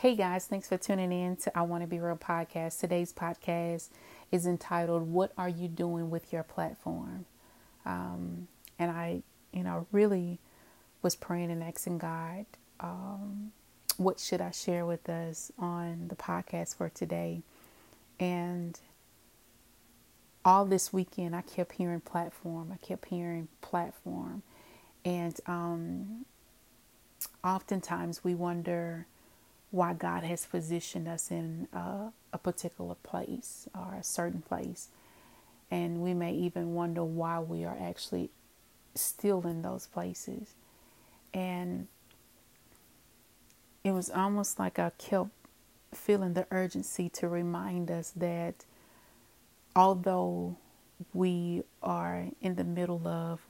Hey guys, thanks for tuning in to I Want to Be Real podcast. Today's podcast is entitled What Are You Doing with Your Platform? Um, and I, you know, really was praying and asking God, um, what should I share with us on the podcast for today? And all this weekend, I kept hearing platform. I kept hearing platform. And um, oftentimes we wonder, why God has positioned us in uh, a particular place or a certain place. And we may even wonder why we are actually still in those places. And it was almost like I kept feeling the urgency to remind us that although we are in the middle of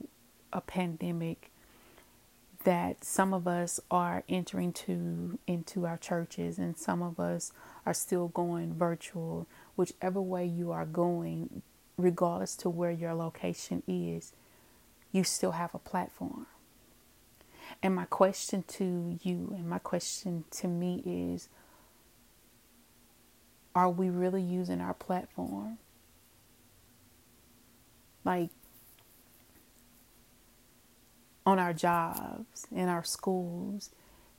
a pandemic, that some of us are entering to into our churches and some of us are still going virtual whichever way you are going regardless to where your location is you still have a platform. And my question to you and my question to me is are we really using our platform? Like on our jobs, in our schools,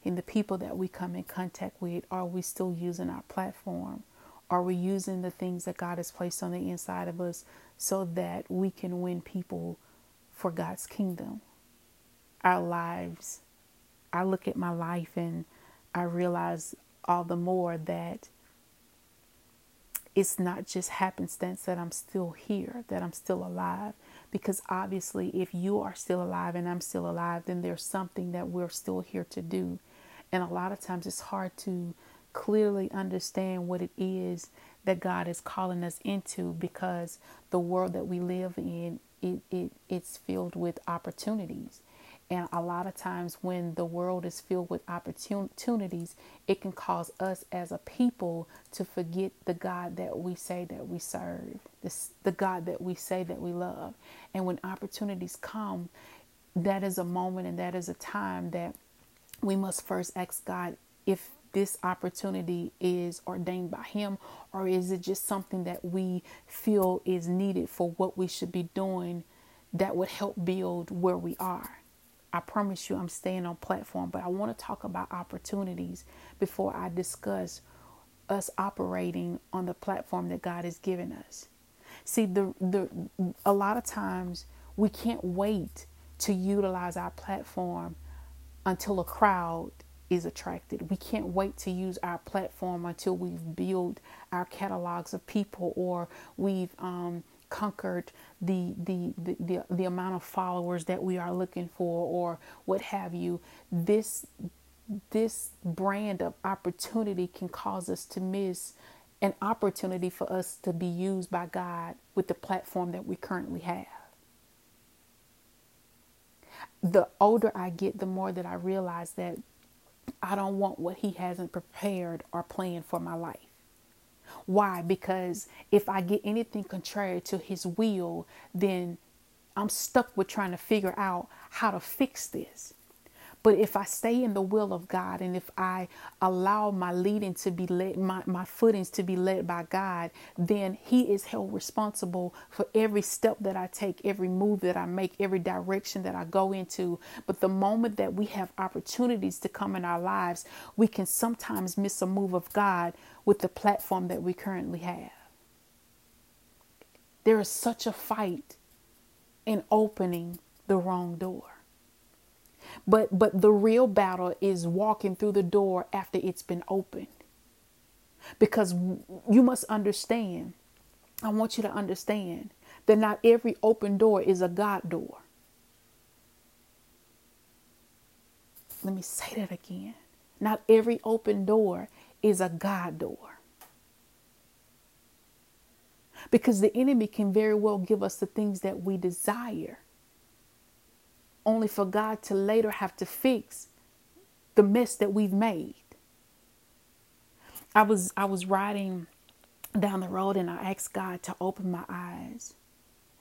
in the people that we come in contact with? Are we still using our platform? Are we using the things that God has placed on the inside of us so that we can win people for God's kingdom? Our lives. I look at my life and I realize all the more that it's not just happenstance that I'm still here, that I'm still alive, because obviously, if you are still alive and I'm still alive, then there's something that we're still here to do. And a lot of times it's hard to clearly understand what it is that God is calling us into because the world that we live in it, it it's filled with opportunities and a lot of times, when the world is filled with opportunities, it can cause us as a people to forget the God that we say that we serve, this, the God that we say that we love. And when opportunities come, that is a moment and that is a time that we must first ask God if this opportunity is ordained by Him or is it just something that we feel is needed for what we should be doing that would help build where we are. I promise you I'm staying on platform, but I want to talk about opportunities before I discuss us operating on the platform that God has given us. See, the the a lot of times we can't wait to utilize our platform until a crowd is attracted. We can't wait to use our platform until we've built our catalogs of people or we've um, conquered the, the the the the amount of followers that we are looking for or what have you this this brand of opportunity can cause us to miss an opportunity for us to be used by God with the platform that we currently have. The older I get, the more that I realize that I don't want what He hasn't prepared or planned for my life. Why? Because if I get anything contrary to his will, then I'm stuck with trying to figure out how to fix this. But if I stay in the will of God and if I allow my leading to be led, my, my footings to be led by God, then He is held responsible for every step that I take, every move that I make, every direction that I go into. But the moment that we have opportunities to come in our lives, we can sometimes miss a move of God with the platform that we currently have. There is such a fight in opening the wrong door. But but the real battle is walking through the door after it's been opened. Because you must understand, I want you to understand that not every open door is a God door. Let me say that again. Not every open door is a God door. Because the enemy can very well give us the things that we desire only for God to later have to fix the mess that we've made. I was I was riding down the road and I asked God to open my eyes.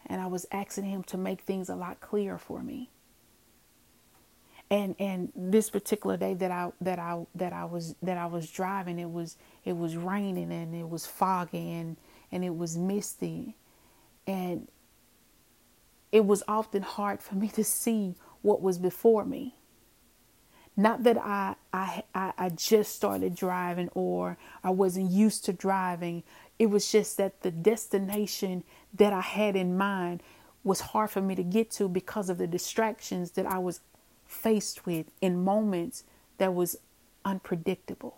And I was asking him to make things a lot clearer for me. and and this particular day that I that I that I was that I was driving it was it was raining and it was foggy and and it was misty and it was often hard for me to see what was before me not that I, I I just started driving or I wasn't used to driving it was just that the destination that I had in mind was hard for me to get to because of the distractions that I was faced with in moments that was unpredictable.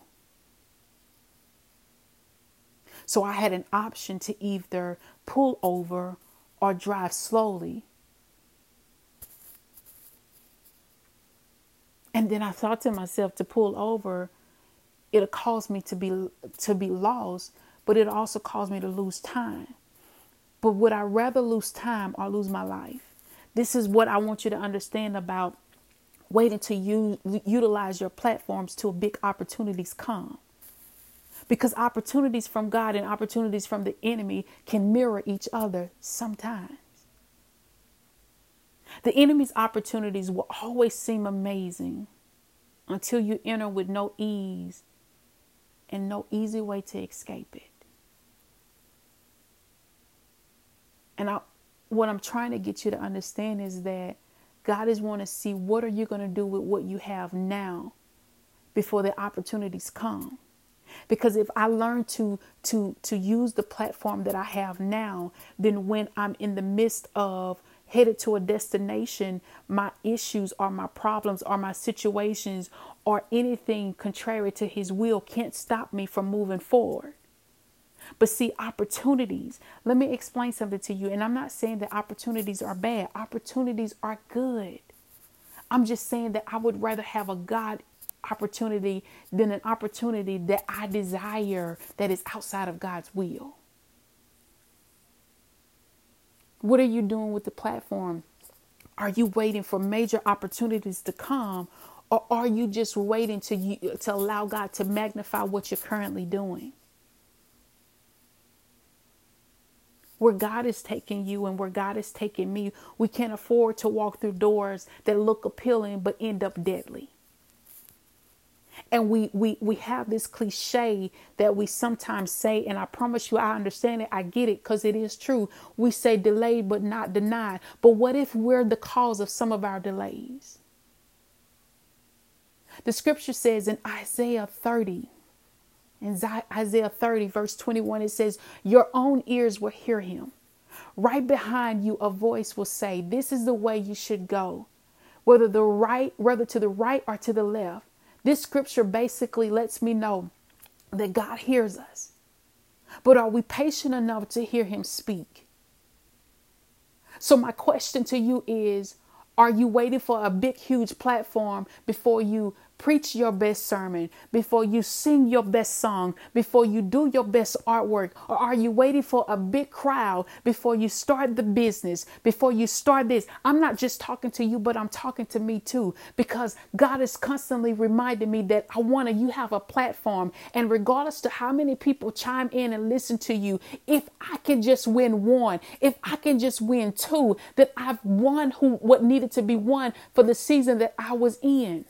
So I had an option to either pull over or drive slowly. And then I thought to myself to pull over, it'll cause me to be to be lost, but it also caused me to lose time. But would I rather lose time or lose my life? This is what I want you to understand about waiting to use, utilize your platforms till big opportunities come. Because opportunities from God and opportunities from the enemy can mirror each other sometimes. The enemy's opportunities will always seem amazing until you enter with no ease and no easy way to escape it. And I, what I'm trying to get you to understand is that God is wanting to see what are you going to do with what you have now before the opportunities come. Because if I learn to to to use the platform that I have now, then when I'm in the midst of headed to a destination, my issues or my problems or my situations or anything contrary to his will can't stop me from moving forward. But see, opportunities, let me explain something to you. And I'm not saying that opportunities are bad, opportunities are good. I'm just saying that I would rather have a God opportunity than an opportunity that I desire that is outside of God's will. What are you doing with the platform? Are you waiting for major opportunities to come or are you just waiting to to allow God to magnify what you're currently doing? where God is taking you and where God is taking me, we can't afford to walk through doors that look appealing but end up deadly. And we we we have this cliche that we sometimes say, and I promise you, I understand it, I get it, because it is true. We say delayed but not denied. But what if we're the cause of some of our delays? The scripture says in Isaiah 30, in Isaiah 30, verse 21, it says, Your own ears will hear him. Right behind you, a voice will say, This is the way you should go, whether the right, whether to the right or to the left. This scripture basically lets me know that God hears us. But are we patient enough to hear him speak? So, my question to you is Are you waiting for a big, huge platform before you preach your best sermon, before you sing your best song, before you do your best artwork? Or are you waiting for a big crowd before you start the business, before you start this? I'm not just talking to you, but I'm talking to me too, because God is constantly reminding me that I want to, you have a platform. And regardless to how many people chime in and listen to you, if I can just win one, if I can just win two, that I've won who what needed to be won for the season that I was in.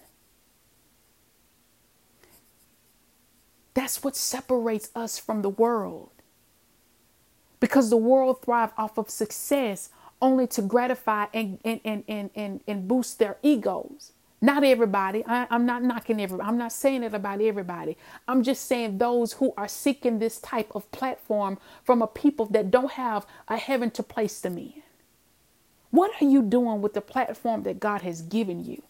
That's what separates us from the world. Because the world thrive off of success only to gratify and, and, and, and, and, and boost their egos. Not everybody. I, am not knocking everybody. I'm not saying it about everybody. I'm just saying those who are seeking this type of platform from a people that don't have a heaven to place them in. What are you doing with the platform that God has given you?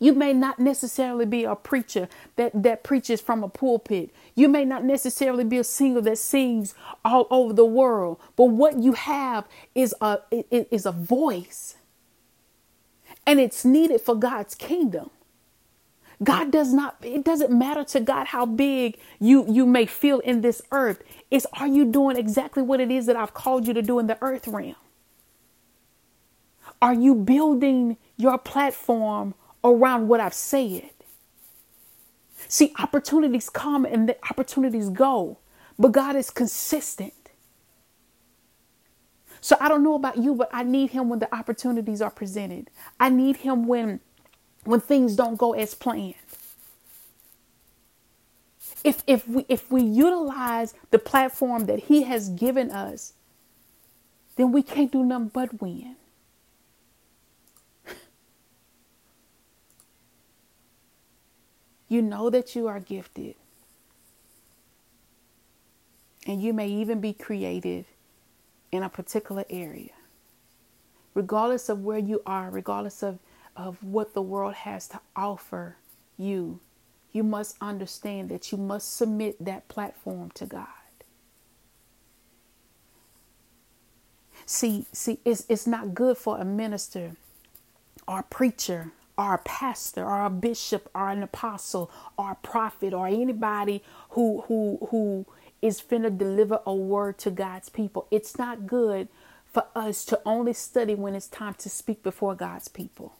You may not necessarily be a preacher that, that preaches from a pulpit. You may not necessarily be a singer that sings all over the world. But what you have is a, is a voice. And it's needed for God's kingdom. God does not, it doesn't matter to God how big you, you may feel in this earth. It's are you doing exactly what it is that I've called you to do in the earth realm? Are you building your platform around what I've said. See, opportunities come and the opportunities go, but God is consistent. So I don't know about you, but I need Him when the opportunities are presented. I need Him when when things don't go as planned. If, if, we, if we utilize the platform that He has given us, then we can't do nothing but win. You know that you are gifted. And you may even be creative in a particular area. Regardless of where you are, regardless of, of what the world has to offer you, you must understand that you must submit that platform to God. See, see, it's, it's not good for a minister or a preacher or a pastor or a bishop or an apostle or a prophet or anybody who who who is finna deliver a word to God's people. It's not good for us to only study when it's time to speak before God's people.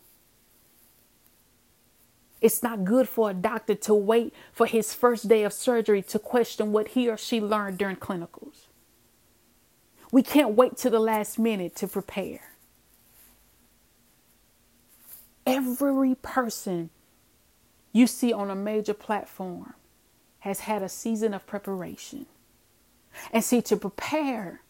It's not good for a doctor to wait for his first day of surgery to question what he or she learned during clinicals. We can't wait to the last minute to prepare. Every person you see on a major platform has had a season of preparation. And see, to prepare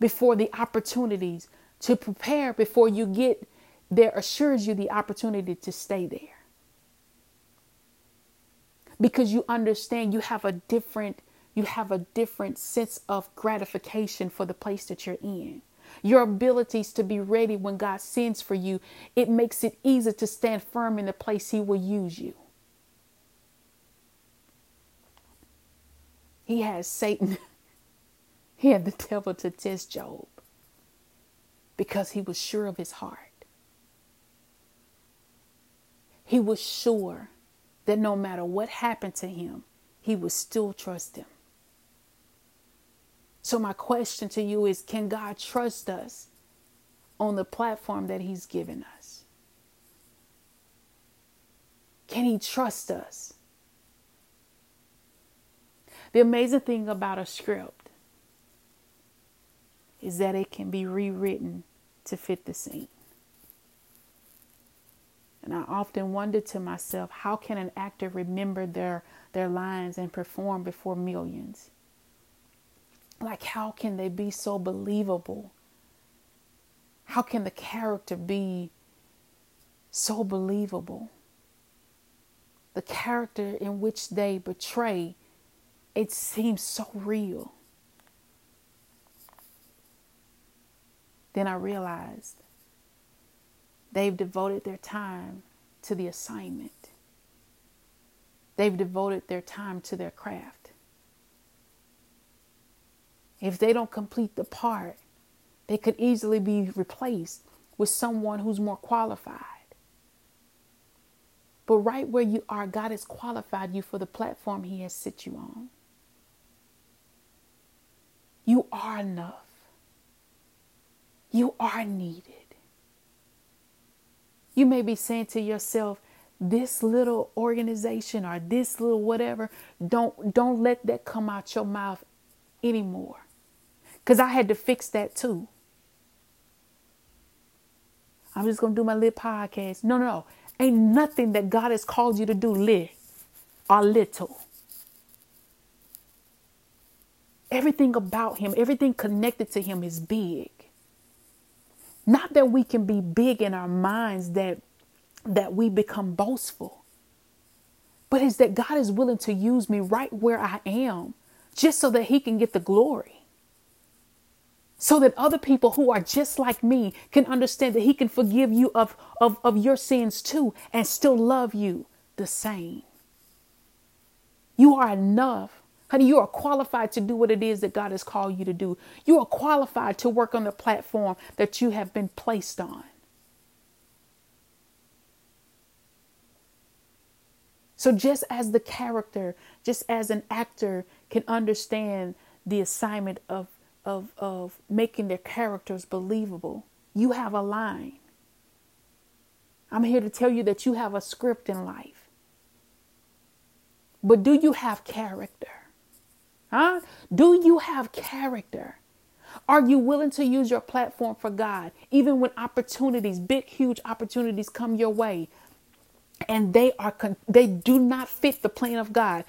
before the opportunities, to prepare before you get there assures you the opportunity to stay there. Because you understand you have a different you have a different sense of gratification for the place that you're in your abilities to be ready when God sends for you, it makes it easier to stand firm in the place He will use you. He has Satan, he had the devil to test Job because he was sure of his heart. He was sure that no matter what happened to him, he would still trust him. So, my question to you is can God trust us on the platform that He's given us? Can He trust us? The amazing thing about a script is that it can be rewritten to fit the scene. And I often wonder to myself, how can an actor remember their, their lines and perform before millions? Like, how can they be so believable? How can the character be so believable? The character in which they betray, it seems so real. Then I realized they've devoted their time to the assignment. They've devoted their time to their craft. If they don't complete the part, they could easily be replaced with someone who's more qualified. But right where you are, God has qualified you for the platform He has set you on. You are enough. You are needed. You may be saying to yourself, this little organization or this little whatever, don't don't let that come out your mouth anymore. Because I had to fix that too. I'm just going to do my little podcast. No, no, no. Ain't nothing that God has called you to do lit or little. Everything about Him, everything connected to Him is big. Not that we can be big in our minds that that we become boastful. But it's that God is willing to use me right where I am just so that he can get the glory so that other people who are just like me can understand that he can forgive you of, of, of your sins too and still love you the same. You are enough. Honey, you are qualified to do what it is that God has called you to do. You are qualified to work on the platform that you have been placed on. So, just as the character, just as an actor can understand the assignment of of, of making their characters believable. You have a line. I'm here to tell you that you have a script in life. But do you have character? Huh? Do you have character? Are you willing to use your platform for God even when opportunities, big, huge opportunities come your way? and they are con- they do not fit the plan of God.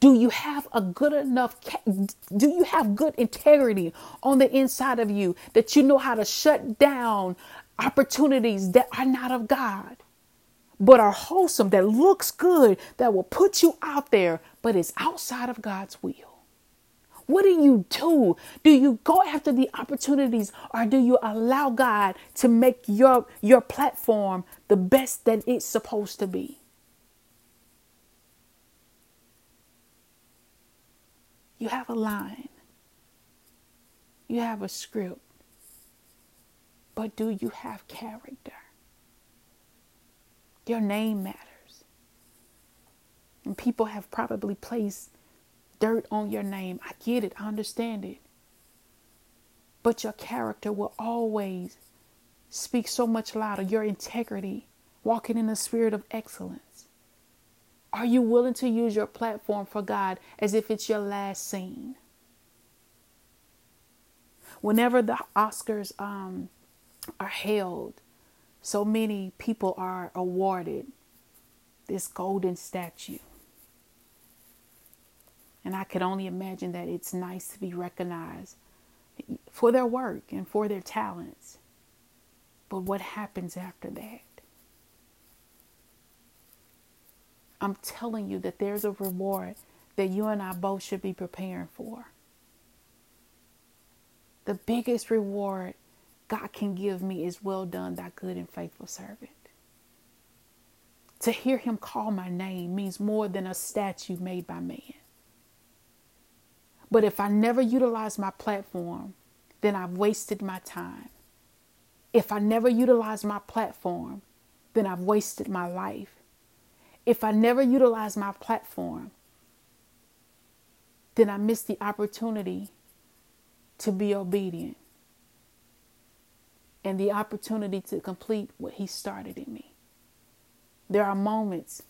Do you have a good enough do you have good integrity on the inside of you that you know how to shut down opportunities that are not of God but are wholesome that looks good that will put you out there but is outside of God's will? What do you do? Do you go after the opportunities or do you allow God to make your your platform the best that it's supposed to be? You have a line. You have a script. But do you have character? Your name matters. And people have probably placed dirt on your name. I get it, I understand it. But your character will always speak so much louder. Your integrity, walking in the spirit of excellence. Are you willing to use your platform for God as if it's your last scene? Whenever the Oscars um, are held, so many people are awarded this golden statue. And I could only imagine that it's nice to be recognized for their work and for their talents. But what happens after that? I'm telling you that there's a reward that you and I both should be preparing for. The biggest reward God can give me is well done, thy good and faithful servant. To hear him call my name means more than a statue made by man. But if I never utilize my platform, then I've wasted my time. If I never utilize my platform, then I've wasted my life. If I never utilize my platform, then I miss the opportunity to be obedient and the opportunity to complete what He started in me. There are moments,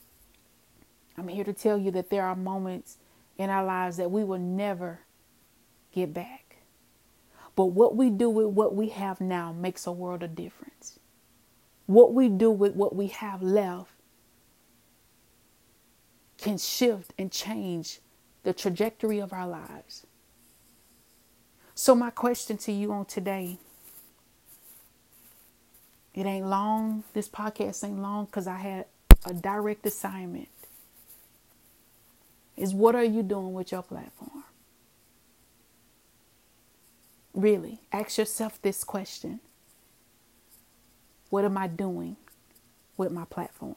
I'm here to tell you that there are moments in our lives that we will never get back. But what we do with what we have now makes a world of difference. What we do with what we have left can shift and change the trajectory of our lives. So, my question to you on today it ain't long, this podcast ain't long because I had a direct assignment is what are you doing with your platform? Really, ask yourself this question What am I doing with my platform?